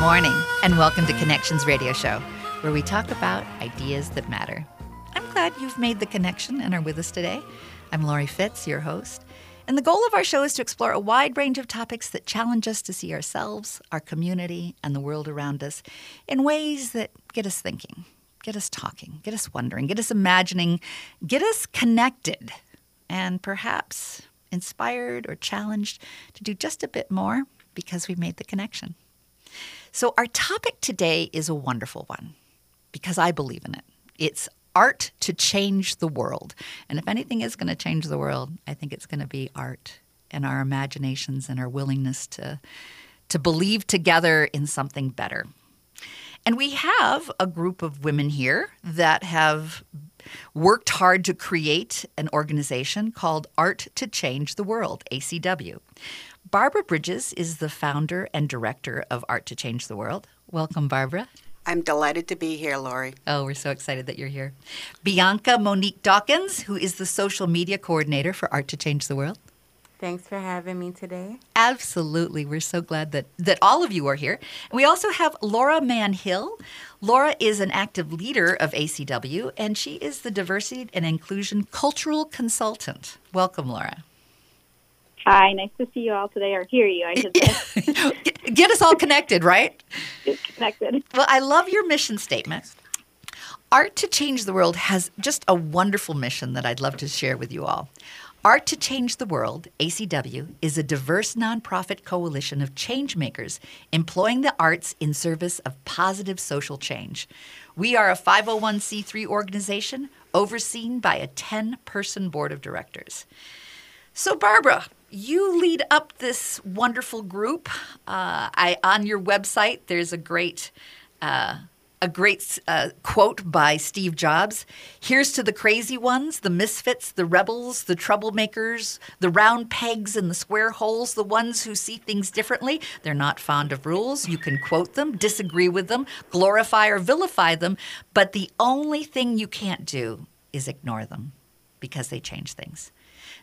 morning, and welcome to Connections Radio Show, where we talk about ideas that matter. I'm glad you've made the connection and are with us today. I'm Laurie Fitz, your host. And the goal of our show is to explore a wide range of topics that challenge us to see ourselves, our community, and the world around us in ways that get us thinking, get us talking, get us wondering, get us imagining, get us connected, and perhaps inspired or challenged to do just a bit more because we've made the connection. So, our topic today is a wonderful one because I believe in it. It's art to change the world. And if anything is going to change the world, I think it's going to be art and our imaginations and our willingness to, to believe together in something better. And we have a group of women here that have worked hard to create an organization called Art to Change the World, ACW. Barbara Bridges is the founder and director of Art to Change the World. Welcome, Barbara. I'm delighted to be here, Laurie. Oh, we're so excited that you're here. Bianca Monique Dawkins, who is the social media coordinator for Art to Change the World. Thanks for having me today. Absolutely. We're so glad that, that all of you are here. And we also have Laura Mann Hill. Laura is an active leader of ACW, and she is the diversity and inclusion cultural consultant. Welcome, Laura. Hi, nice to see you all today, or hear you, I should say. Get us all connected, right? Get connected. Well, I love your mission statement. Art to Change the World has just a wonderful mission that I'd love to share with you all. Art to Change the World, ACW, is a diverse nonprofit coalition of changemakers employing the arts in service of positive social change. We are a 501c3 organization overseen by a 10 person board of directors. So, Barbara, you lead up this wonderful group. Uh, I on your website, there's a great. Uh, a great uh, quote by Steve Jobs. Here's to the crazy ones, the misfits, the rebels, the troublemakers, the round pegs in the square holes, the ones who see things differently. They're not fond of rules. You can quote them, disagree with them, glorify or vilify them, but the only thing you can't do is ignore them because they change things.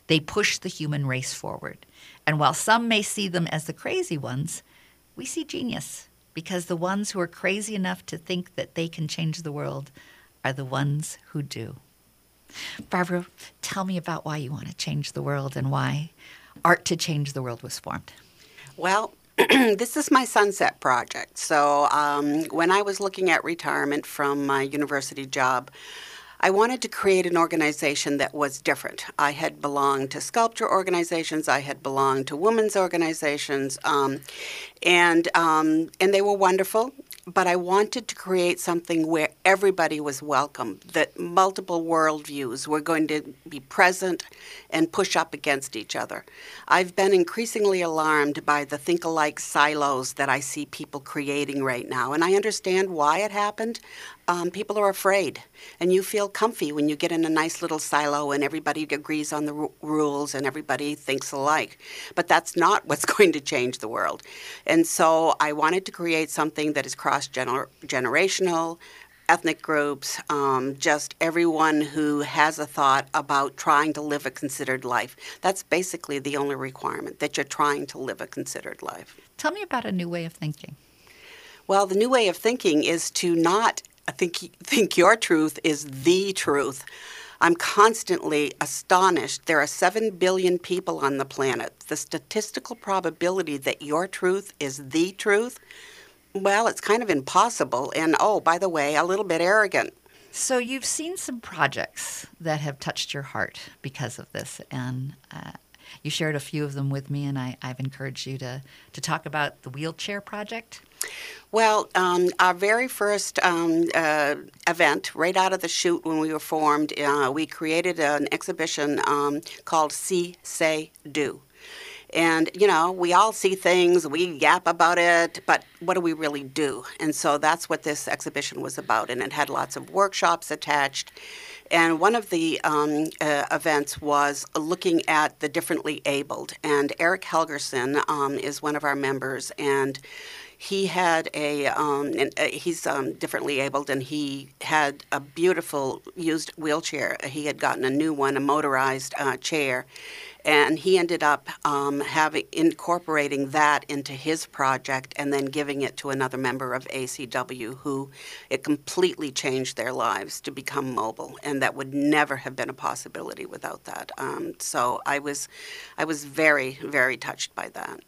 They push the human race forward. And while some may see them as the crazy ones, we see genius because the ones who are crazy enough to think that they can change the world are the ones who do. Barbara, tell me about why you want to change the world and why Art to Change the World was formed. Well, this is my sunset project. So, um, when I was looking at retirement from my university job, I wanted to create an organization that was different. I had belonged to sculpture organizations, I had belonged to women's organizations, um, and um, and they were wonderful. But I wanted to create something where everybody was welcome, that multiple worldviews were going to be present and push up against each other. I've been increasingly alarmed by the think alike silos that I see people creating right now, and I understand why it happened um, people are afraid, and you feel comfy when you get in a nice little silo and everybody agrees on the r- rules and everybody thinks alike. But that's not what's going to change the world. And so I wanted to create something that is cross generational, ethnic groups, um, just everyone who has a thought about trying to live a considered life. That's basically the only requirement that you're trying to live a considered life. Tell me about a new way of thinking. Well, the new way of thinking is to not I think think your truth is the truth. I'm constantly astonished. There are 7 billion people on the planet. The statistical probability that your truth is the truth, well, it's kind of impossible. And oh, by the way, a little bit arrogant. So, you've seen some projects that have touched your heart because of this. And uh, you shared a few of them with me, and I, have encouraged you to, to talk about the wheelchair project. Well, um, our very first um, uh, event, right out of the chute when we were formed, uh, we created an exhibition um, called See, Say, Do. And, you know, we all see things, we yap about it, but what do we really do? And so that's what this exhibition was about. And it had lots of workshops attached. And one of the um, uh, events was looking at the differently abled. And Eric Helgerson um, is one of our members. And he had a um, uh, he's um, differently abled and he had a beautiful used wheelchair he had gotten a new one a motorized uh, chair and he ended up um, having incorporating that into his project and then giving it to another member of ACW who it completely changed their lives to become mobile, and that would never have been a possibility without that. Um, so I was, I was very, very touched by that.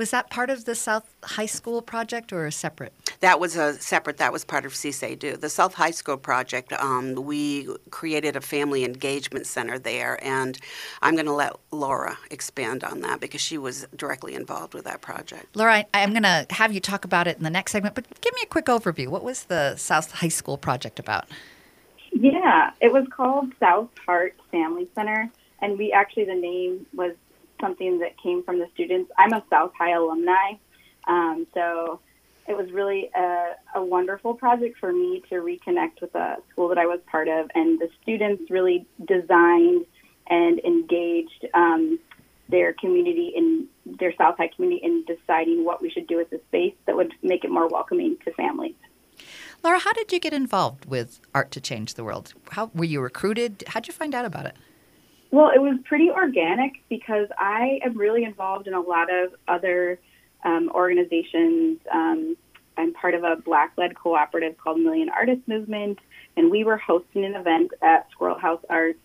Was that part of the South High School project or a separate? That was a separate. That was part of See, Say, Do. The South High School project. Um, we created a family engagement center there, and I'm going to let Laura expand on that because she was directly involved with that project. Laura, I, am going to have you talk about it in the next segment, but give me a quick overview. What was the South High School project about? Yeah, it was called South Heart Family Center, and we actually the name was something that came from the students. I'm a South High alumni, um, so it was really a, a, wonderful project for me to reconnect with a school that I was part of, and the students really designed and engaged um, their community in their South High community in deciding what we should do with the space that would make it more welcoming to families. Laura, how did you get involved with Art to Change the World? How were you recruited? How'd you find out about it? Well, it was pretty organic because I am really involved in a lot of other um, organizations. Um, I'm part of a Black led cooperative called Million Artist Movement, and we were hosting an event at Squirrel Haus Arts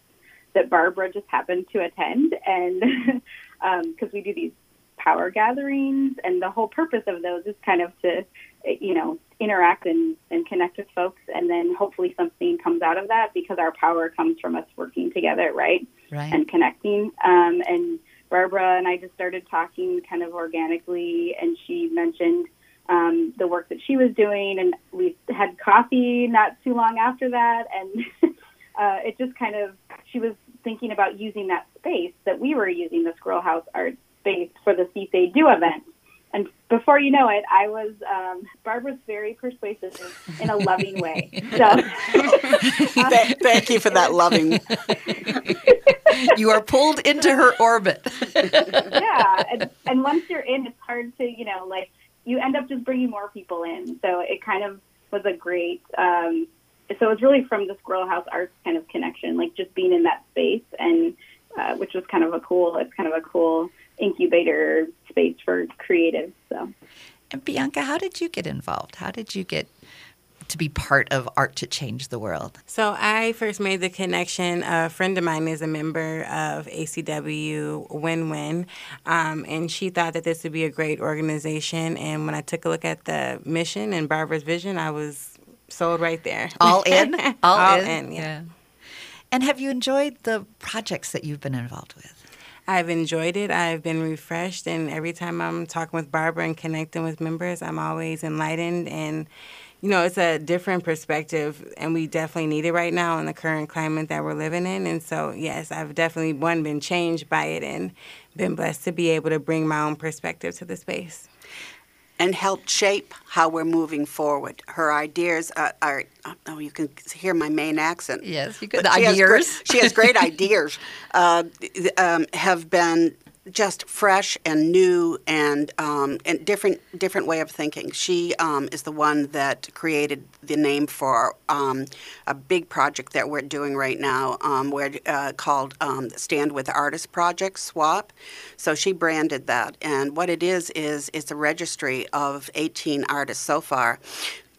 that Barbara just happened to attend. And because um, we do these power gatherings, and the whole purpose of those is kind of to, you know, interact and, and connect with folks, and then hopefully something comes out of that because our power comes from us working together, right? right. and connecting. Um, and Barbara and I just started talking kind of organically, and she mentioned um, the work that she was doing, and we had coffee not too long after that, and uh, it just kind of she was thinking about using that space that we were using the Squirrel Haus Art space for the See, Say, Do event. And before you know it, I was um, Barbara's very persuasive in a loving way. So, thank you for that loving. you are pulled into her orbit. yeah, and, and once you're in, it's hard to you know like you end up just bringing more people in. So it kind of was a great. Um, so was really from the Squirrel Haus Arts kind of connection, like just being in that space, and uh, which was kind of a cool. It's kind of a cool incubator space for creatives. So. And Bianca, how did you get involved? How did you get to be part of Art to Change the World? So I first made the connection. A friend of mine is a member of ACW Win Win, um, and she thought that this would be a great organization. And when I took a look at the mission and Barbara's vision, I was sold right there. All in? All, All in, in yeah. yeah. And have you enjoyed the projects that you've been involved with? I've enjoyed it. I've been refreshed, and every time I'm talking with Barbara and connecting with members, I'm always enlightened and you know, it's a different perspective, and we definitely need it right now in the current climate that we're living in. And so, yes, I've definitely one been changed by it, and been blessed to be able to bring my own perspective to the space. And help shape how we're moving forward. Her ideas are, are oh, you can hear my main accent. Yes, you could. The ideas. She has great, she has great ideas. Uh, um, have been just fresh and new and um, and different different way of thinking. She um, is the one that created the name for um, a big project that we're doing right now. Um, we're uh, called um, Stand with Artists Project SWAP. So she branded that, and what it is is it's a registry of 18 artists so far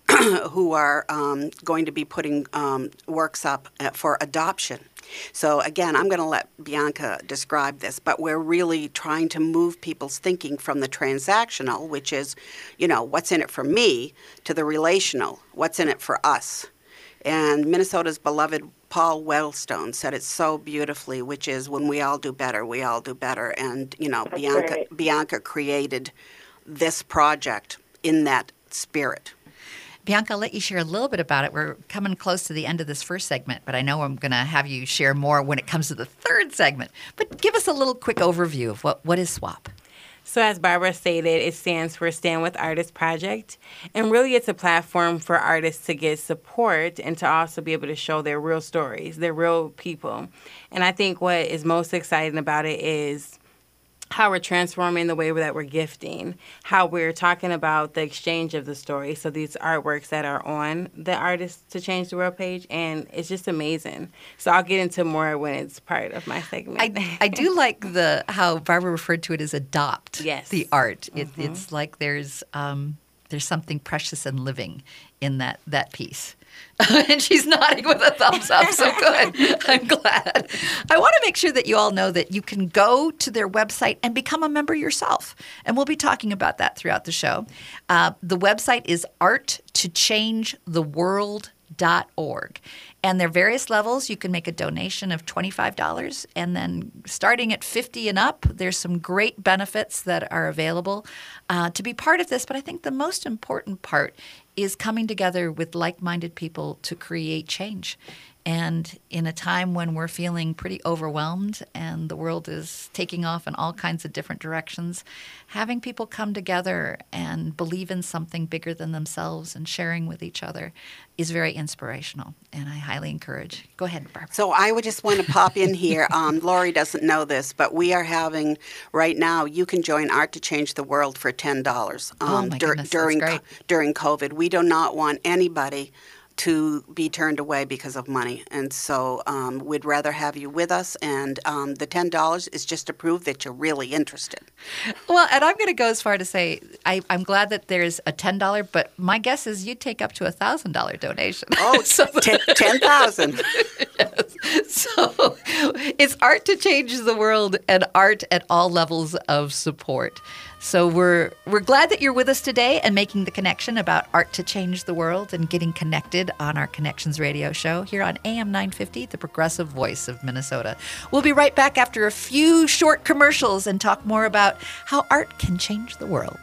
who are um, going to be putting works up uh, for adoption. So again, I'm going to let Bianca describe this, but we're really trying to move people's thinking from the transactional, which is, you know, what's in it for me, to the relational, what's in it for us. And Minnesota's beloved Paul Wellstone said it so beautifully, which is when we all do better, we all do better. And you know, That's Bianca right. Bianca created this project in that spirit. Bianca, I'll let you share a little bit about it. We're coming close to the end of this first segment, but I know I'm going to have you share more when it comes to the third segment. But give us a little quick overview of what, what is SWAP? So, as Barbara stated, it stands for Stand with Artists Project. And really, it's a platform for artists to get support and to also be able to show their real stories, their real people. And I think what is most exciting about it is how we're transforming the way that we're gifting, how we're talking about the exchange of the story. So these artworks that are on the artist to Change the World page, and it's just amazing. So I'll get into more when it's part of my segment. I, I do like the how Barbara referred to it as adopt Yes. the art. It, It's like there's um, there's something precious and living in that that piece. and she's nodding with a thumbs up. So good. I'm glad. I want to make sure that you all know that you can go to their website and become a member yourself. And we'll be talking about that throughout the show. Uh, the website is arttochangetheworld.org. And there are various levels. You can make a donation of $25. And then starting at 50 and up, there's some great benefits that are available uh, to be part of this. But I think the most important part is coming together with like minded people to create change. And in a time when we're feeling pretty overwhelmed and the world is taking off in all kinds of different directions, having people come together and believe in something bigger than themselves and sharing with each other is very inspirational. And I highly encourage. Go ahead, Barbara. So I would just want to pop in here. Um, Laurie doesn't know this, but we are having right now. You can join Art to Change the World for ten dollars Oh, my goodness, that's during during COVID. We do not want anybody to be turned away because of money, and so um, we'd rather have you with us. And um, the ten dollars is just to prove that you're really interested. Well, and I'm going to go as far to say I, I'm glad that there's a $10, but my guess is you'd take up to a $1,000 donation. Oh, So- ten ten thousand. So it's art to change the world and art at all levels of support. So we're we're glad that you're with us today and making the connection about art to change the world and getting connected on our Connections radio show here on AM 950, the progressive voice of Minnesota. We'll be right back after a few short commercials and talk more about how art can change the world.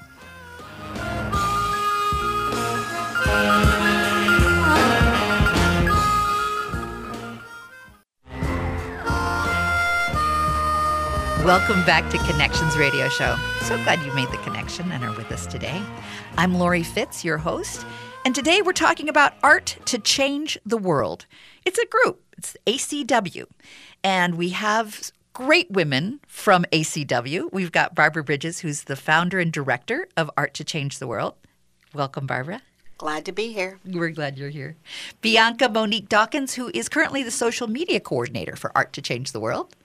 Welcome back to Connections Radio Show. So glad you made the connection and are with us today. I'm Laurie Fitz, your host, and today we're talking about art to change the world. It's a group, it's ACW, and we have great women from ACW. We've got Barbara Bridges, who's the founder and director of Art to Change the World. Welcome, Barbara. Glad to be here. We're glad you're here. Bianca Monique Dawkins, who is currently the social media coordinator for Art to Change the World.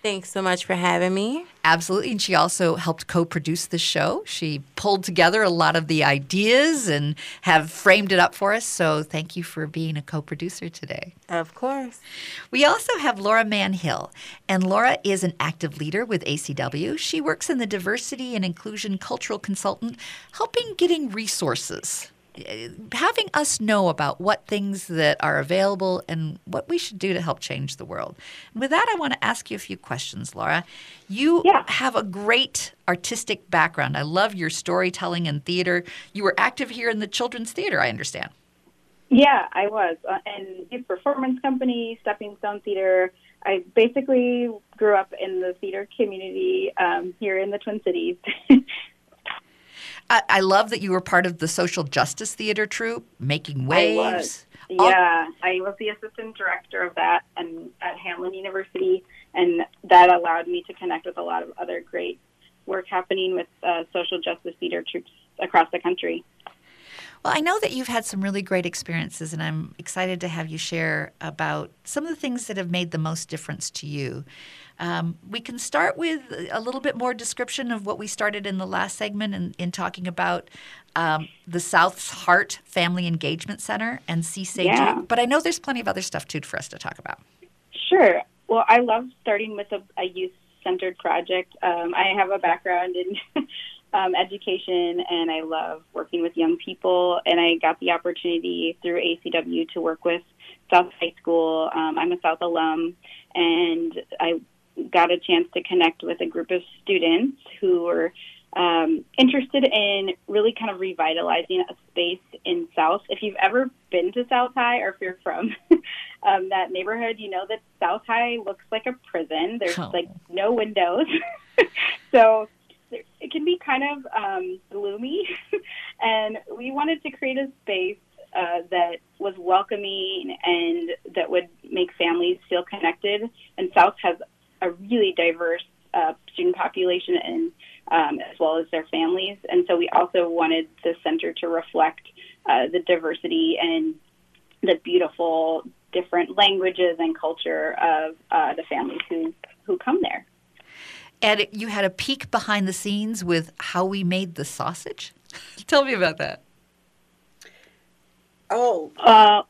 Thanks so much for having me. Absolutely. And she also helped co produce the show. She pulled together a lot of the ideas and have framed it up for us. So thank you for being a co producer today. Of course. We also have Laura Mann Hill, and Laura is an active leader with ACW. She works in the diversity and inclusion cultural consultant, helping getting resources, having us know about what things that are available and what we should do to help change the world. And with that, I want to ask you a few questions, Laura. You Yeah. have a great artistic background. I love your storytelling and theater. You were active here in the Children's Theater, I understand. Yeah, I was. Uh, and Youth Performance Company, Stepping Stone Theater. I basically grew up in the theater community um, here in the Twin Cities. I, I love that you were part of the social justice theater troupe, making I waves. was. All- Yeah, I was the assistant director of that and at Hamline University, and that allowed me to connect with a lot of other great work happening with uh, social justice theater troupes across the country. Well, I know that you've had some really great experiences, and I'm excited to have you share about some of the things that have made the most difference to you. Um, we can start with a little bit more description of what we started in the last segment in, in talking about um, the South's Heart Family Engagement Center and See, Say, Do. Yeah. But I know there's plenty of other stuff too for us to talk about. Sure. Well, I love starting with a, a youth centered project. Um, I have a background in um, education and I love working with young people. And I got the opportunity through ACW to work with South High School. Um, I'm a South alum and I got a chance to connect with a group of students who were um, interested in really kind of revitalizing a space in South. If you've ever been to South High or if you're from um, that neighborhood, you know that South High looks like a prison. There's Oh. like no windows. so it can be kind of um, gloomy. and we wanted to create a space uh, that was welcoming and that would make families feel connected. And South has a really diverse uh, student population and um, as well as their families. And so we also wanted the center to reflect uh, the diversity and the beautiful different languages and culture of uh, the families who, who come there. And you had a peek behind the scenes with how we made the sausage. Tell me about that. Oh, uh,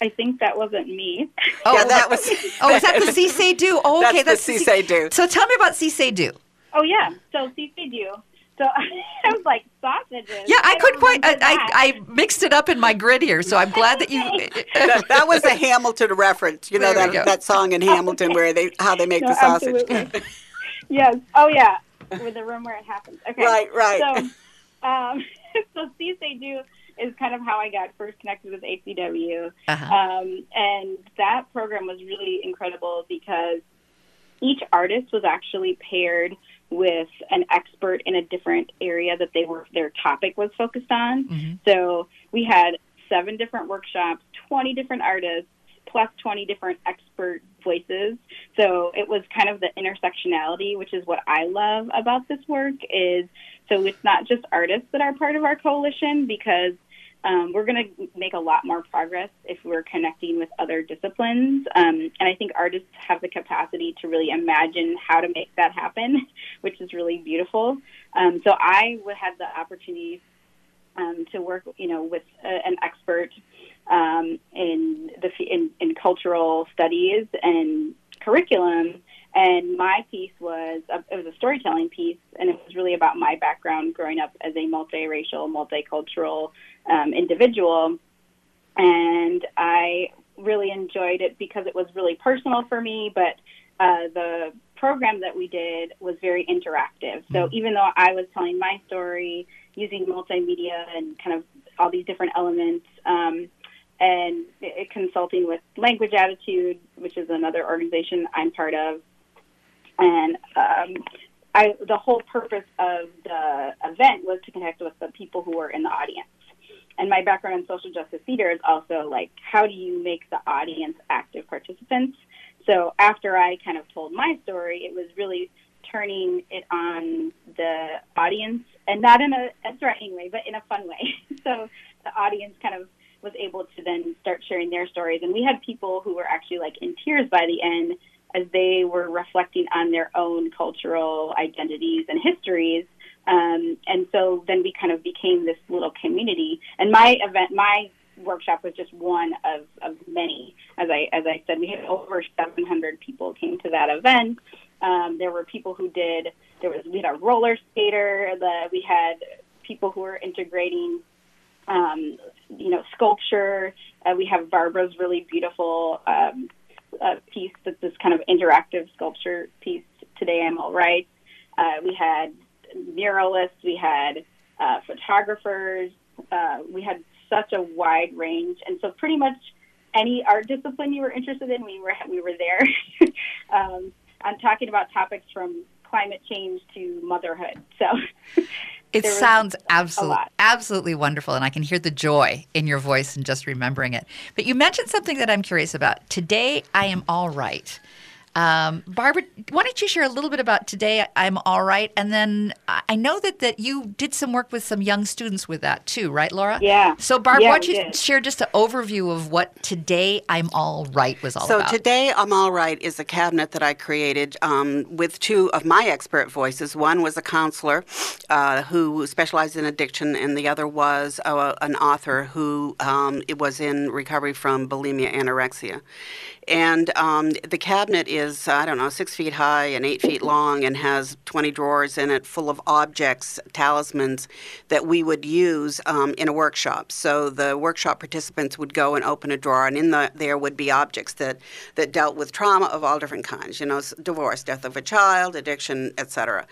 I think that wasn't me. Oh, yeah, that was. oh, is that the See, Say, Do? Oh, okay, that's, that's the See, Say, Do. So tell me about See, Say, Do. Oh yeah, so See, Say, Do. So I was like sausages. Yeah, I, I couldn't quite. I, I, I, mixed it up in my grid here, so I'm glad that you. that, that, was a Hamilton reference. You know that that song in Hamilton where they how they make no, the sausage. yes. Oh yeah, with the room where it happens. Okay. Right. Right. So, um, so See, Say, Do is kind of how I got first connected with ACW. Uh-huh. Um, and that program was really incredible because each artist was actually paired with an expert in a different area that they were their topic was focused on. Mm-hmm. So we had seven different workshops, 20 different artists, plus 20 different expert voices. So it was kind of the intersectionality, which is what I love about this work is so it's not just artists that are part of our coalition because um, we're going to make a lot more progress if we're connecting with other disciplines. Um, and I think artists have the capacity to really imagine how to make that happen, which is really beautiful. Um, so I had the opportunity um, to work, you know, with a, an expert um, in the in, in cultural studies and curriculum and my piece was a, it was a storytelling piece, and it was really about my background growing up as a multiracial, multicultural um, individual. And I really enjoyed it because it was really personal for me, but uh, the program that we did was very interactive. So mm-hmm. even though I was telling my story using multimedia and kind of all these different elements, um, and it, consulting with Language Attitude, which is another organization I'm part of, and um, I, the whole purpose of the event was to connect with the people who were in the audience. And my background in social justice theater is also like, how do you make the audience active participants? So after I kind of told my story, it was really turning it on the audience, and not in a, a threatening way, but in a fun way. so the audience kind of was able to then start sharing their stories, and we had people who were actually like in tears by the end as they were reflecting on their own cultural identities and histories. Um, and so then we kind of became this little community. And my event, my workshop was just one of, of many. As I as I said, we had over 700 people came to that event. Um, there were people who did. There was we had a roller skater. The, we had people who were integrating, um, you know, sculpture. Uh, we have Barbara's really beautiful um, uh, piece that's this kind of interactive sculpture piece. Today I'm all right. Uh, we had muralists, we had uh, photographers, uh, we had such a wide range, and so pretty much any art discipline you were interested in, we were we were there. um, I'm talking about topics from climate change to motherhood. So It sounds absolutely absolutely wonderful, and I can hear the joy in your voice and just remembering it. But you mentioned something that I'm curious about. Today, I am all right. Um, Barbara, why don't you share a little bit about today? I'm all right, and then I know that that you did some work with some young students with that too, right, Laura? Yeah. So, Barb, yeah, why don't you did. share just an overview of what today I'm all right was all so about? So today I'm all right is a cabinet that I created um, with two of my expert voices. One was a counselor uh, who specialized in addiction, and the other was uh, an author who um, it was in recovery from bulimia anorexia. And um, the cabinet is, I don't know, six feet high and eight feet long and has 20 drawers in it full of objects, talismans that we would use um, in a workshop. So the workshop participants would go and open a drawer, and in the, there would be objects that, that dealt with trauma of all different kinds, you know, divorce, death of a child, addiction, etc.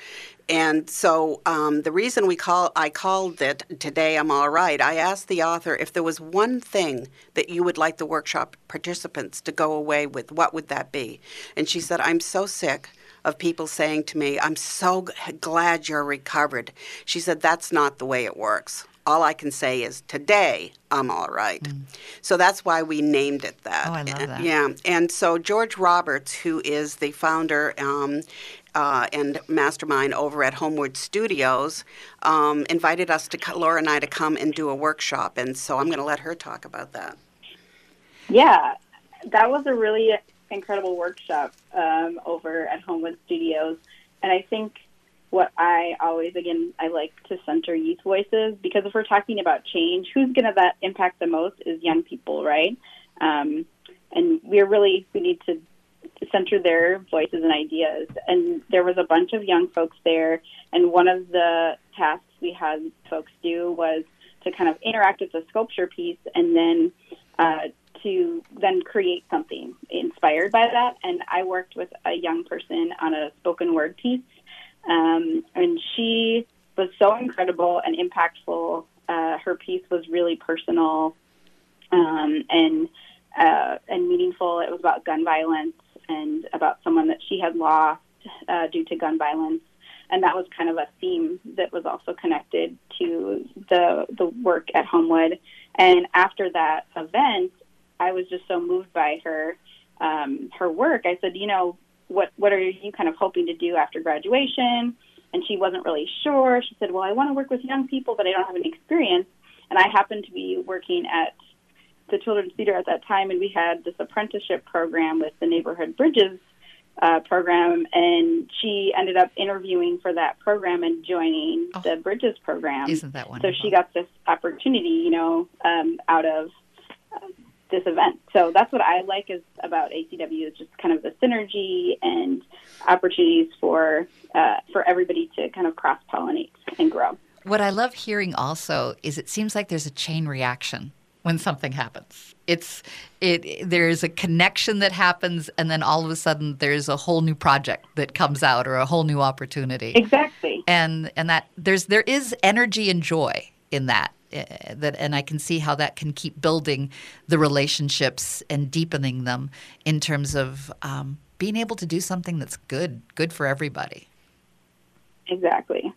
And so um, the reason we call I called it today I'm all right. I asked the author if there was one thing that you would like the workshop participants to go away with, what would that be? And she said, I'm so sick of people saying to me, I'm so glad you're recovered. She said, That's not the way it works. All I can say is, Today I'm all right. Mm. So that's why we named it that. Oh, I love that. Yeah. And so George Roberts, who is the founder um, uh, and mastermind over at Homewood Studios um, invited us to Laura and I to come and do a workshop, and so I'm going to let her talk about that. Yeah, that was a really incredible workshop um, over at Homewood Studios, and I think what I always again I like to center youth voices because if we're talking about change, who's going to that impact the most is young people, right? Um, and we're really we need to center their voices and ideas. And there was a bunch of young folks there, and one of the tasks we had folks do was to kind of interact with the sculpture piece and then uh, to then create something inspired by that. And I worked with a young person on a spoken word piece, um, and she was so incredible and impactful. Uh, her piece was really personal um, and uh, and meaningful. It was about gun violence and about someone that she had lost uh, due to gun violence. And that was kind of a theme that was also connected to the the work at Homewood. And after that event, I was just so moved by her um, her work. I said, you know, what what are you kind of hoping to do after graduation? And she wasn't really sure. She said, well, I want to work with young people, but I don't have any experience. And I happened to be working at the Children's Theater at that time, and we had this apprenticeship program with the Neighborhood Bridges uh, program, and she ended up interviewing for that program and joining oh, the Bridges program. Isn't that wonderful? So she got this opportunity, you know, um, out of uh, this event. So that's what I like is about ACW is just kind of the synergy and opportunities for uh, for everybody to kind of cross pollinate and grow. What I love hearing also is it seems like there's a chain reaction when something happens. It's it there's a connection that happens and then all of a sudden there's a whole new project that comes out or a whole new opportunity. Exactly. And and that there's there is energy and joy in that uh, that and I can see how that can keep building the relationships and deepening them in terms of um, being able to do something that's good good for everybody. Exactly.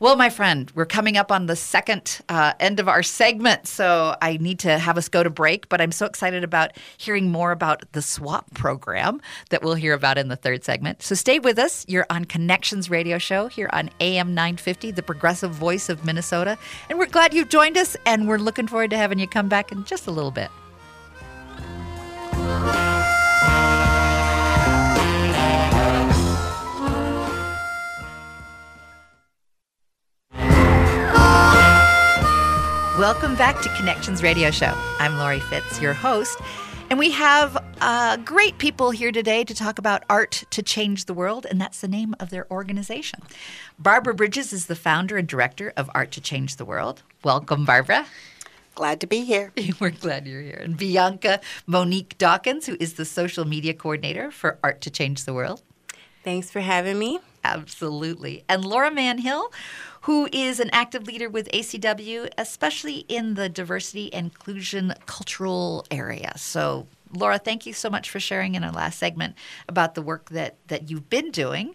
Well, my friend, we're coming up on the second uh, end of our segment, so I need to have us go to break. But I'm so excited about hearing more about the SWAP program that we'll hear about in the third segment. So stay with us. You're on Connections Radio Show here on AM 950, the progressive voice of Minnesota. And we're glad you've joined us, and we're looking forward to having you come back in just a little bit. Welcome back to Connections Radio Show. I'm Laurie Fitz, your host, and we have uh, great people here today to talk about Art to Change the World, and that's the name of their organization. Barbara Bridges is the founder and director of Art to Change the World. Welcome, Barbara. Glad to be here. We're glad you're here. And Bianca Monique Dawkins, who is the social media coordinator for Art to Change the World. Thanks for having me. Absolutely. And Laura Mann Hill, who is an active leader with ACW, especially in the diversity and inclusion cultural area. So, Laura, thank you so much for sharing in our last segment about the work that, that you've been doing.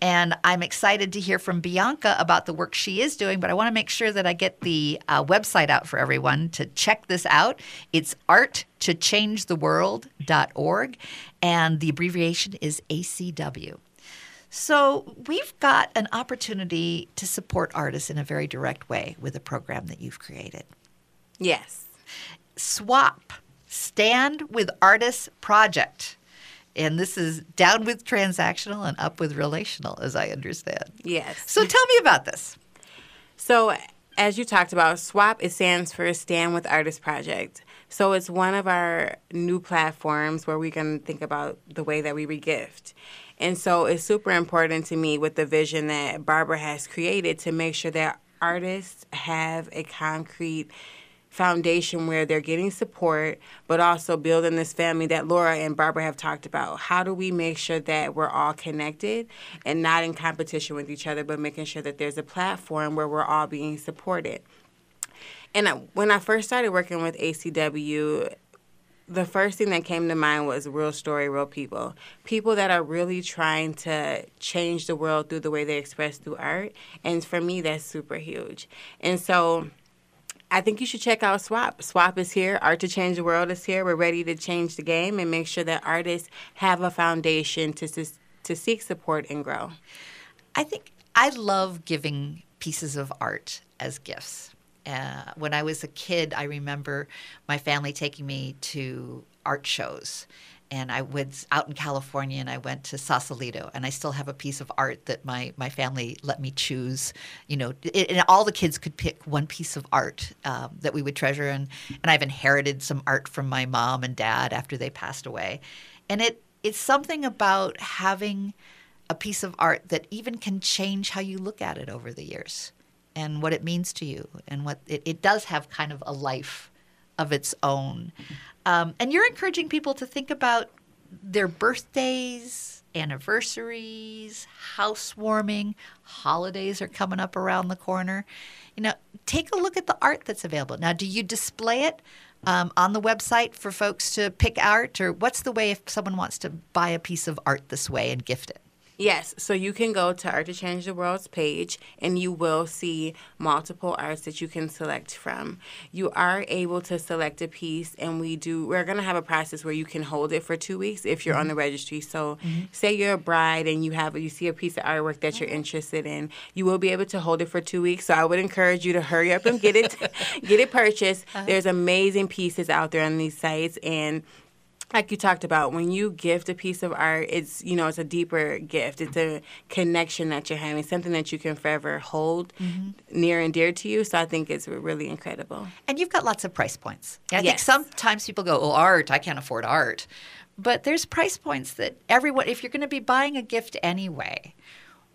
And I'm excited to hear from Bianca about the work she is doing, but I want to make sure that I get the uh, website out for everyone to check this out. It's arttochangetheworld.org, and the abbreviation is ACW. So, we've got an opportunity to support artists in a very direct way with a program that you've created. Yes. SWAP, Stand with Artists Project. And this is down with transactional and up with relational, as I understand. Yes. So, tell me about this. So, as you talked about, SWAP, it stands for Stand with Artists Project. So it's one of our new platforms where we can think about the way that we regift. And so it's super important to me with the vision that Barbara has created to make sure that artists have a concrete foundation where they're getting support, but also building this family that Laura and Barbara have talked about. How do we make sure that we're all connected and not in competition with each other, but making sure that there's a platform where we're all being supported? And uh, when I first started working with ACW, the first thing that came to mind was real story, real people. People that are really trying to change the world through the way they express through art. And for me, that's super huge. And so I think you should check out SWAP. SWAP is here. Art to Change the World is here. We're ready to change the game and make sure that artists have a foundation to to seek support and grow. I think I love giving pieces of art as gifts. Uh, when I was a kid, I remember my family taking me to art shows. And I was out in California and I went to Sausalito and I still have a piece of art that my, my family let me choose. You know, it, and all the kids could pick one piece of art um, that we would treasure. And, and I've inherited some art from my mom and dad after they passed away. And it, it's something about having a piece of art that even can change how you look at it over the years and what it means to you and what it, it does have kind of a life of its own. Um, and you're encouraging people to think about their birthdays anniversaries housewarming holidays are coming up around the corner. You know take a look at the art that's available. Now do you display it um, on the website for folks to pick art or what's the way if someone wants to buy a piece of art this way and gift it Yes, so you can go to Art to Change the World's page and you will see multiple arts that you can select from. You are able to select a piece and we do we're going to have a process where you can hold it for 2 weeks if you're mm-hmm. on the registry. So mm-hmm. say you're a bride and you have you see a piece of artwork that you're interested in, you will be able to hold it for 2 weeks. So I would encourage you to hurry up and get it get it purchased. Uh-huh. There's amazing pieces out there on these sites and like you talked about when you gift a piece of art it's you know it's a deeper gift it's a connection that you're having something that you can forever hold mm-hmm. near and dear to you so i think it's really incredible and you've got lots of price points i yes. think sometimes people go oh art i can't afford art but there's price points that everyone if you're going to be buying a gift anyway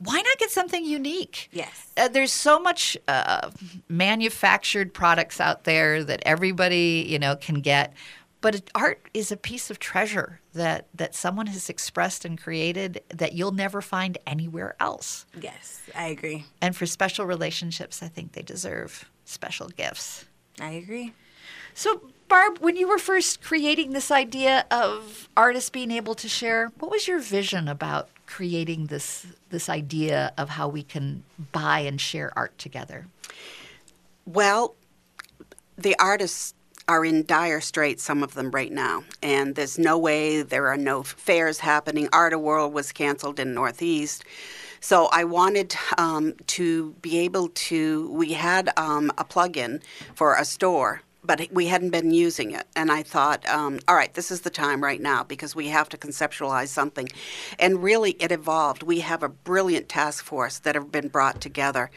why not get something unique? Yes. Uh, there's so much uh, manufactured products out there that everybody, you know, can get but art is a piece of treasure that that someone has expressed and created that you'll never find anywhere else. Yes, I agree. And for special relationships, I think they deserve special gifts. I agree. So, Barb, when you were first creating this idea of artists being able to share, what was your vision about creating this this idea of how we can buy and share art together? Well, the artists are in dire straits, some of them right now. And there's no way, there are no fairs happening. Art-A-Whirl was canceled in Northeast. So I wanted um, to be able to, we had um, a plug-in for a store but we hadn't been using it. And I thought, um, all right, this is the time right now because we have to conceptualize something. And really, it evolved. We have a brilliant task force that have been brought together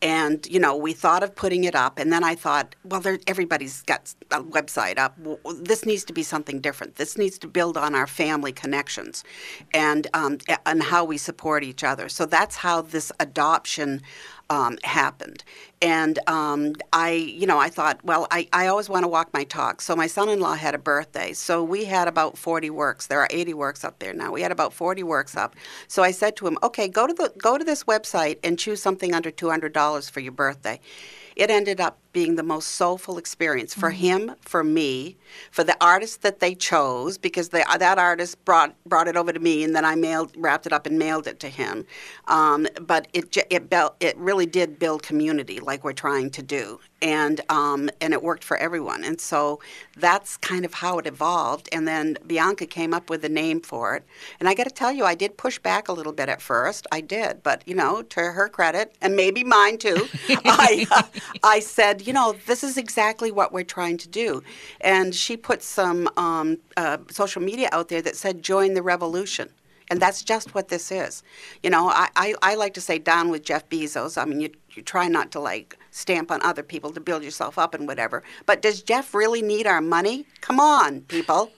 and you know we thought of putting it up and then i thought well there, everybody's got a website up. This needs to be something different. This needs to build on our family connections and um, and how we support each other. So that's how this adoption um, happened. And um, I, you know, I thought, well, I, I always want to walk my talk. So my son-in-law had a birthday. So we had about 40 works. There are 80 works up there now. We had about 40 works up. So I said to him, okay, go to the go to this website and choose something under $200 for your birthday it ended up being the most soulful experience for mm-hmm. him, for me, for the artist that they chose, because they, that artist brought brought it over to me, and then I mailed, wrapped it up, and mailed it to him. Um, but it it built, it really did build community, like we're trying to do, and um, and it worked for everyone. And so that's kind of how it evolved. And then Bianca came up with the name for it. And I got to tell you, I did push back a little bit at first. I did, but you know, to her credit, and maybe mine too, I uh, I said, you know, this is exactly what we're trying to do. And she put some um, uh, social media out there that said, join the revolution. And that's just what this is. You know, I, I, I like to say down with Jeff Bezos. I mean, you, you try not to like stamp on other people to build yourself up and whatever. But does Jeff really need our money? Come on, people.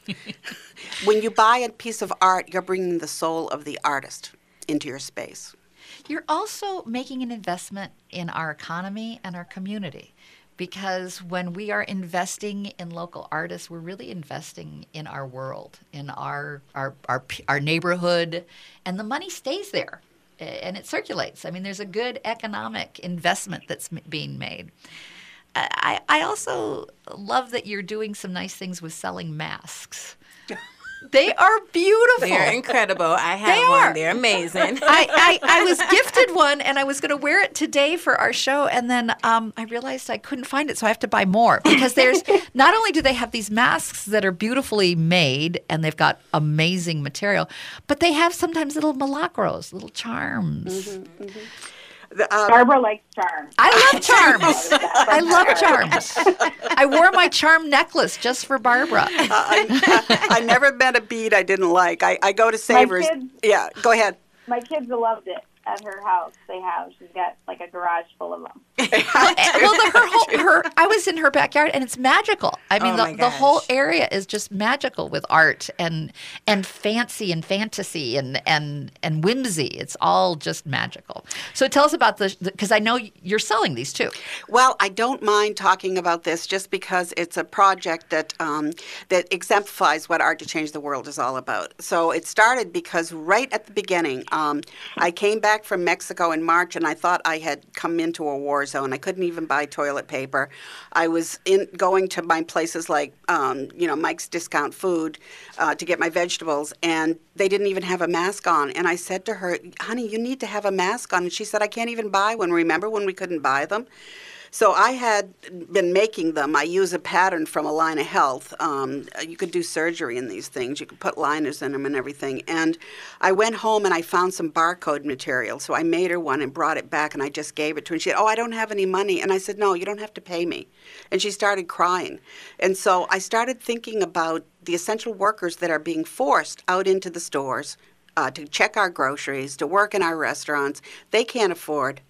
when you buy a piece of art, you're bringing the soul of the artist into your space. You're also making an investment in our economy and our community because when we are investing in local artists, we're really investing in our world, in our our our, our neighborhood, and the money stays there and it circulates. I mean, there's a good economic investment that's being made. I, I also love that you're doing some nice things with selling masks. They are beautiful. They're incredible. I have They one. are. They're amazing. I, I, I was gifted one and I was going to wear it today for our show. And then um, I realized I couldn't find it. So I have to buy more because there's not only do they have these masks that are beautifully made and they've got amazing material, but they have sometimes little milagros, little charms. The, uh, Barbara likes charms. I love charms. I love charms. I wore my charm necklace just for Barbara. I, I, I never met a bead I didn't like. I, I go to Savers. kids- Yeah, go ahead. My kids loved it at her house. They have. She's got like a garage full of them. well, the, her whole her I was in her backyard and it's magical. I mean, Oh the, the whole area is just magical with art and and fancy and fantasy and and and whimsy. It's all just magical. So tell us about the because I know you're selling these too. Well, I don't mind talking about this just because it's a project that um, that exemplifies what Art to Change the World is all about. So it started because right at the beginning, um, I came back from Mexico in March, and I thought I had come into a war zone. I couldn't even buy toilet paper. I was in going to my places like um, you know Mike's Discount Food uh, to get my vegetables, and they didn't even have a mask on. And I said to her, "Honey, you need to have a mask on." And she said, "I can't even buy one. Remember when we couldn't buy them?" So I had been making them. I use a pattern from Allina Health. Um, you could do surgery in these things. You could put liners in them and everything. And I went home and I found some barcode material. So I made her one and brought it back and I just gave it to her. And she said, "Oh, I don't have any money." And I said, "No, you don't have to pay me." And she started crying. And so I started thinking about the essential workers that are being forced out into the stores uh, to check our groceries, to work in our restaurants. They can't afford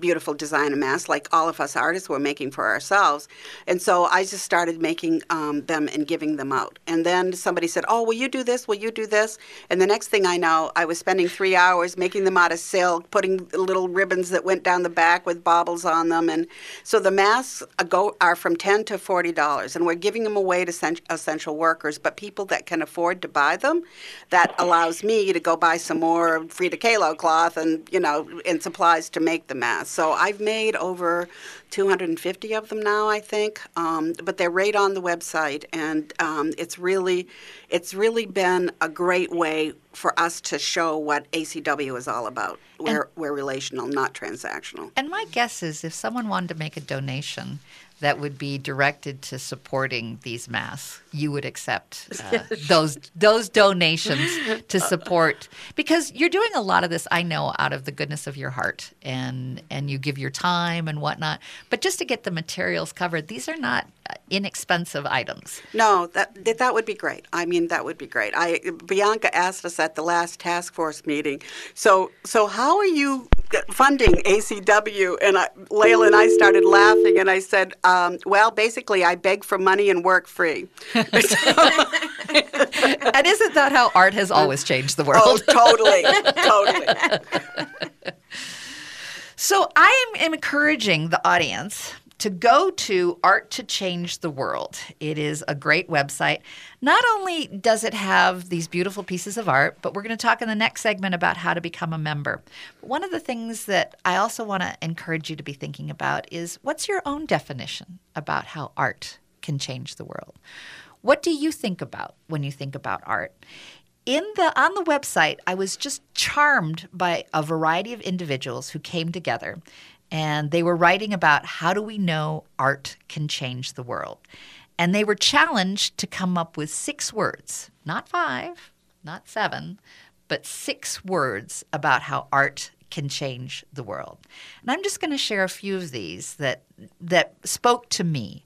beautiful design designer masks like all of us artists were making for ourselves. And so I just started making um, them and giving them out. And then somebody said, Oh, will you do this? Will you do this? And the next thing I know, I was spending three hours making them out of silk, putting little ribbons that went down the back with baubles on them. And so the masks are go, are from 10 to $40. And we're giving them away to essential workers, but people that can afford to buy them, that allows me to go buy some more Frida Kahlo cloth and, you know, and supplies to make the masks. So I've made over 250 of them now, I think. Um, but they're right on the website, and um, it's really, it's really been a great way for us to show what ACW is all about. We're, we're relational, not transactional. And my guess is if someone wanted to make a donation that would be directed to supporting these masks, you would accept uh, those those donations to support because you're doing a lot of this. I know out of the goodness of your heart, and and you give your time and whatnot. But just to get the materials covered, these are not uh, inexpensive items. No, that, that that would be great. I mean, that would be great. I Bianca asked us at the last task force meeting. So so how are you funding ACW? And I, Layla and I started laughing, and I said, um, well, basically, I beg for money and work free. and isn't that how art has always changed the world? oh, totally, totally. So I am encouraging the audience to go to Art to Change the World. It is a great website. Not only does it have these beautiful pieces of art, but we're going to talk in the next segment about how to become a member. One of the things that I also want to encourage you to be thinking about is what's your own definition about how art can change the world? What do you think about when you think about art? in the on the website i was just charmed by a variety of individuals who came together and they were writing about how do we know art can change the world. And they were challenged to come up with six words not five not seven but six words about how art can change the world. And i'm just going to share a few of these that that spoke to me.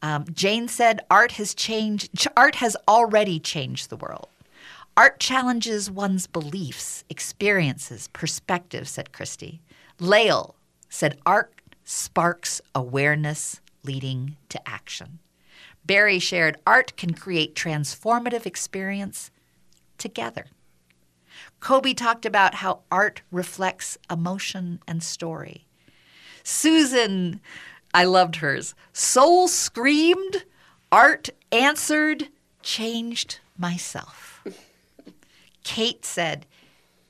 Um, jane said art has changed art has already changed the world. Art challenges one's beliefs, experiences, perspectives, said Christie. Lael said art sparks awareness leading to action. Barry shared art can create transformative experience together. Kobe talked about how art reflects emotion and story. Susan, I loved hers. Soul screamed, art answered, changed myself. Kate said,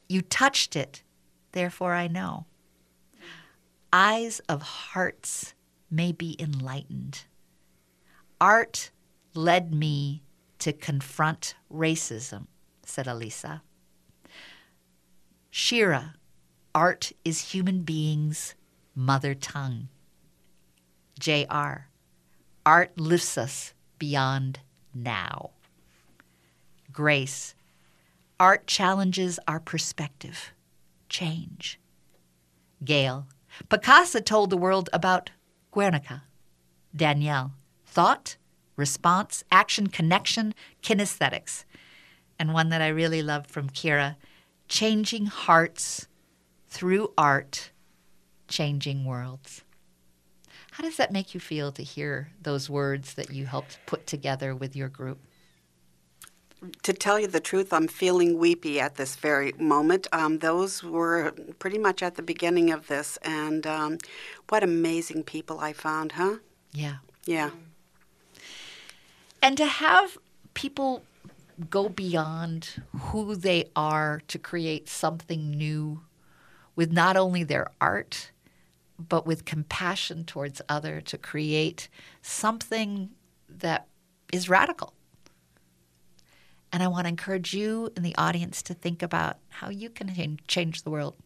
You touched it, therefore I know. Eyes of hearts may be enlightened. Art led me to confront racism, said Elisa. Shira, art is human beings' mother tongue. J.R., art lifts us beyond now. Grace, art challenges our perspective, change. Gail, Picasso told the world about Guernica. Danielle, thought, response, action, connection, kinesthetics. And one that I really love from Kira, changing hearts through art, changing worlds. How does that make you feel to hear those words that you helped put together with your group? To tell you the truth, I'm feeling weepy at this very moment. Um, those were pretty much at the beginning of this, and um, what amazing people I found, huh? Yeah. Yeah. And to have people go beyond who they are to create something new with not only their art, but with compassion towards other to create something that is radical. And I want to encourage you in the audience to think about how you can change the world.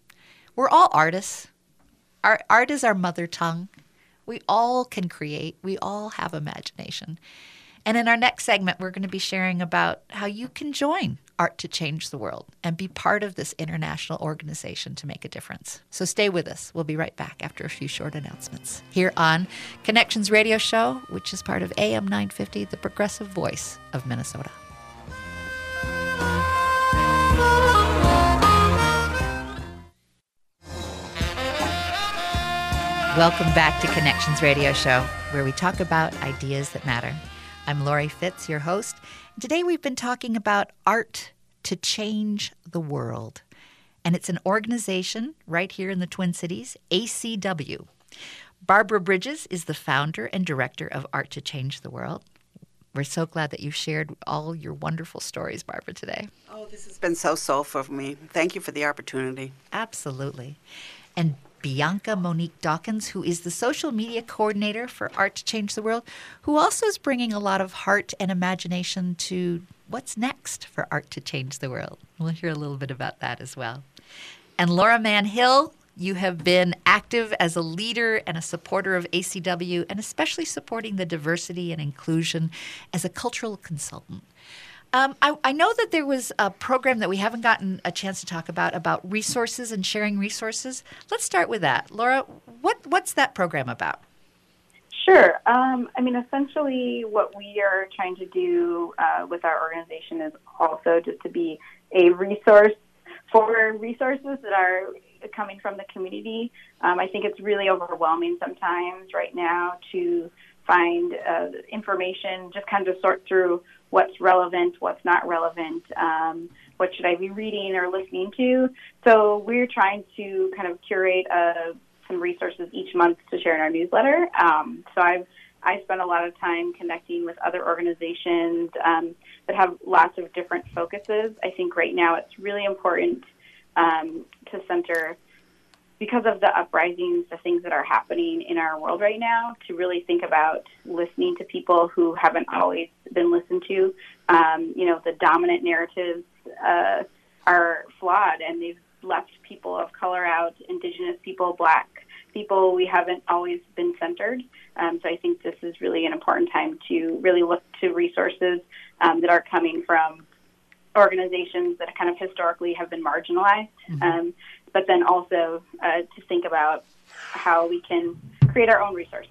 We're all artists. Our art is our mother tongue. We all can create. We all have imagination. And in our next segment, we're going to be sharing about how you can join Art to Change the World and be part of this international organization to make a difference. So stay with us. We'll be right back after a few short announcements here on Connections Radio Show, which is part of AM 950, the progressive voice of Minnesota. Welcome back to Connections Radio Show, where we talk about ideas that matter. I'm Laurie Fitz, your host. Today we've been talking about art to change the world. And it's an organization right here in the Twin Cities, ACW. Barbara Bridges is the founder and director of Art to Change the World. We're so glad that you've shared all your wonderful stories, Barbara, today. Oh, this has been so soulful for me. Thank you for the opportunity. Absolutely. And Bianca Monique Dawkins, who is the social media coordinator for Art to Change the World, who also is bringing a lot of heart and imagination to what's next for Art to Change the World. We'll hear a little bit about that as well. And Laura Mann Hill, you have been active as a leader and a supporter of ACW, and especially supporting the diversity and inclusion as a cultural consultant. Um, I, I, know that there was a program that we haven't gotten a chance to talk about about resources and sharing resources. Let's start with that, Laura. What what's that program about? Sure. Um, I mean, essentially, what we are trying to do uh, with our organization is also just to be a resource for resources that are coming from the community. Um, I think it's really overwhelming sometimes right now to find uh, information, just kind of sort through what's relevant, what's not relevant, um, what should I be reading or listening to. So we're trying to kind of curate uh, some resources each month to share in our newsletter. Um, so I've I spend a lot of time connecting with other organizations um, that have lots of different focuses. I think right now it's really important um, to center because of the uprisings, the things that are happening in our world right now, to really think about listening to people who haven't always been listened to. Um, you know, the dominant narratives uh, are flawed, and they've left people of color out, indigenous people, black people. We haven't always been centered. Um, so I think this is really an important time to really look to resources um, that are coming from organizations that kind of historically have been marginalized. Mm-hmm. Um, but then also uh, to think about how we can create our own resources.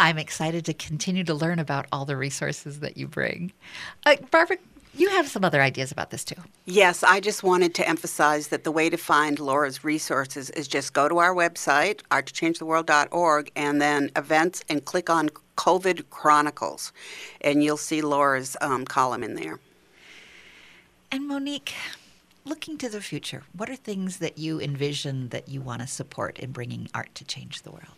I'm excited to continue to learn about all the resources that you bring. Uh, Barbara, you have some other ideas about this too. Yes, I just wanted to emphasize that the way to find Laura's resources is just go to our website, arttochangetheworld.org, and then events and click on COVID Chronicles, and you'll see Laura's um, column in there. And Monique, looking to the future, what are things that you envision that you want to support in bringing art to change the world?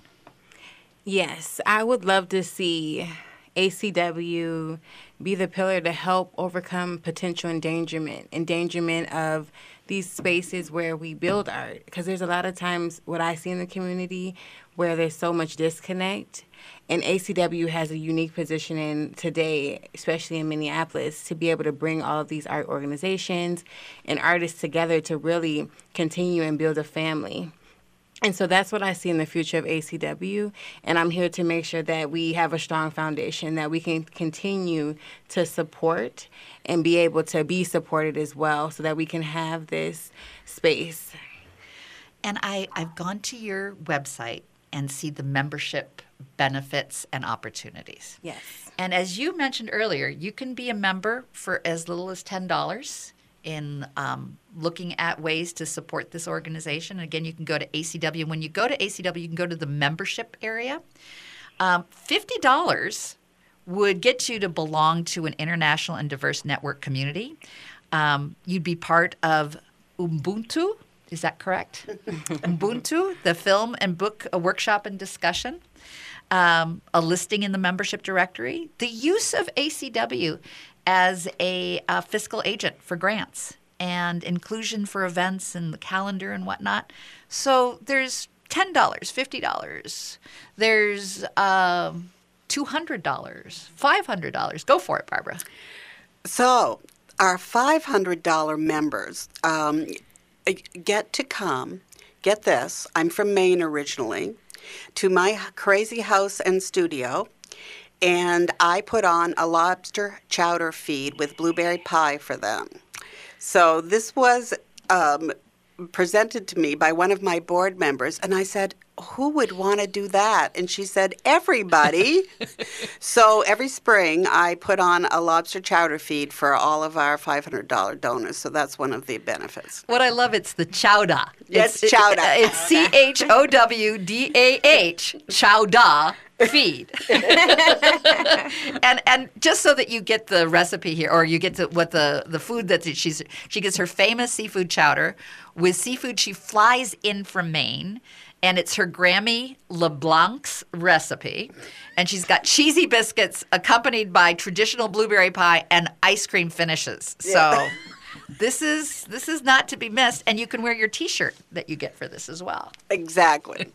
Yes, I would love to see ACW be the pillar to help overcome potential endangerment, endangerment of these spaces where we build art. Because there's a lot of times what I see in the community where there's so much disconnect. And ACW has a unique position in today, especially in Minneapolis, to be able to bring all of these art organizations and artists together to really continue and build a family. And so that's what I see in the future of ACW. And I'm here to make sure that we have a strong foundation that we can continue to support and be able to be supported as well so that we can have this space. And I, I've gone to your website and see the membership benefits and opportunities. Yes. And as you mentioned earlier, you can be a member for as little as $10 in um, looking at ways to support this organization. And again, you can go to ACW. When you go to ACW, you can go to the membership area. Um, $50 would get you to belong to an international and diverse network community. Um, you'd be part of Ubuntu. Is that correct? Ubuntu, the film and book a workshop and discussion um, a listing in the membership directory, the use of ACW as a, a fiscal agent for grants and inclusion for events and the calendar and whatnot. So there's ten dollars, fifty dollars. There's um, two hundred dollars, five hundred dollars. Go for it, Barbara. So, our $500 members um, get to come, get this, I'm from Maine originally, to my crazy house and studio. And I put on a lobster chowder feed with blueberry pie for them. So this was um, presented to me by one of my board members, and I said, who would want to do that? And she said, everybody. so every spring, I put on a lobster chowder feed for all of our $500 donors. So that's one of the benefits. What I love, it's the chowder. Yes, chowder. It, it's C H O W D A H, chowder feed. and and just so that you get the recipe here, or you get to what the the food that she's she gets her famous seafood chowder with seafood she flies in from Maine and it's her Grammy LeBlanc's recipe. And she's got cheesy biscuits accompanied by traditional blueberry pie and ice cream finishes. So this is this is not to be missed, and you can wear your T-shirt that you get for this as well. Exactly.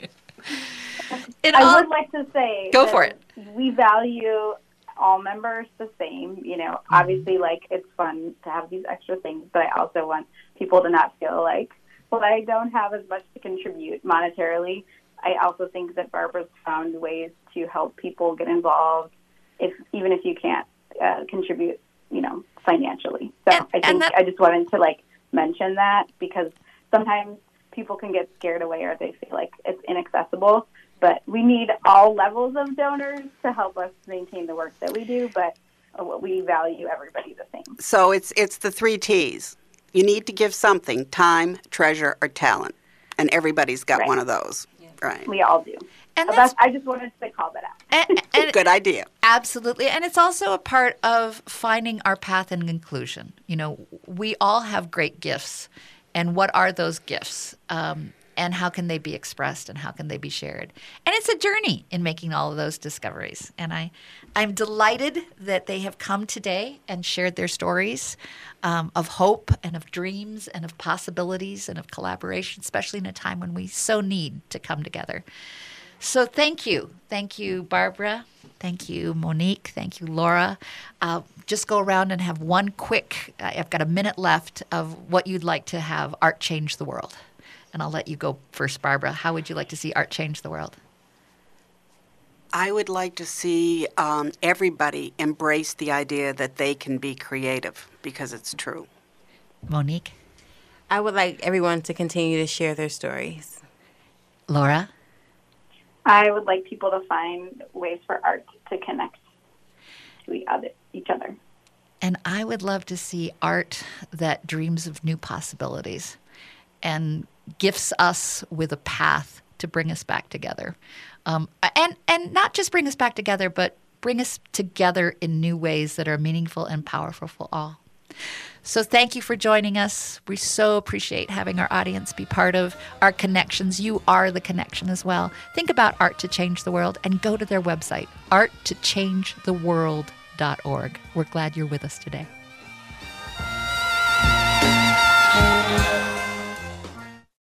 I all, would like to say, go for it. We value all members the same. You know, mm-hmm. obviously, like it's fun to have these extra things, but I also want people to not feel like well, I don't have as much to contribute monetarily. I also think that Barbara's found ways to help people get involved, if even if you can't uh, contribute, you know, financially. So and, I think that, I just wanted to like mention that because sometimes people can get scared away or they feel like it's inaccessible. But we need all levels of donors to help us maintain the work that we do. But uh, we value everybody the same. So it's it's the three T's. You need to give something time, treasure, or talent. And everybody's got right. one of those. Yeah. Right. We all do. And that's, I just wanted to call that out. And, and Good idea. Absolutely. And it's also a part of finding our path and conclusion. You know, we all have great gifts. And what are those gifts? Um, and how can they be expressed and how can they be shared. And it's a journey in making all of those discoveries. And i i'm delighted that they have come today and shared their stories um, of hope and of dreams and of possibilities and of collaboration especially in a time when we so need to come together. So thank you. Thank you barbara. Thank you monique. Thank you laura. Uh, just go around and have one quick i've got a minute left of what you'd like to have art change the world and I'll let you go first, Barbara. How would you like to see art change the world? I would like to see um, everybody embrace the idea that they can be creative because it's true. Monique? I would like everyone to continue to share their stories. Laura? I would like people to find ways for art to connect to each other. And I would love to see art that dreams of new possibilities and gifts us with a path to bring us back together. Um, and, and not just bring us back together, but bring us together in new ways that are meaningful and powerful for all. So thank you for joining us. We so appreciate having our audience be part of our connections. You are the connection as well. Think about Art to Change the World and go to their website, arttochangetheworld.org. We're glad you're with us today.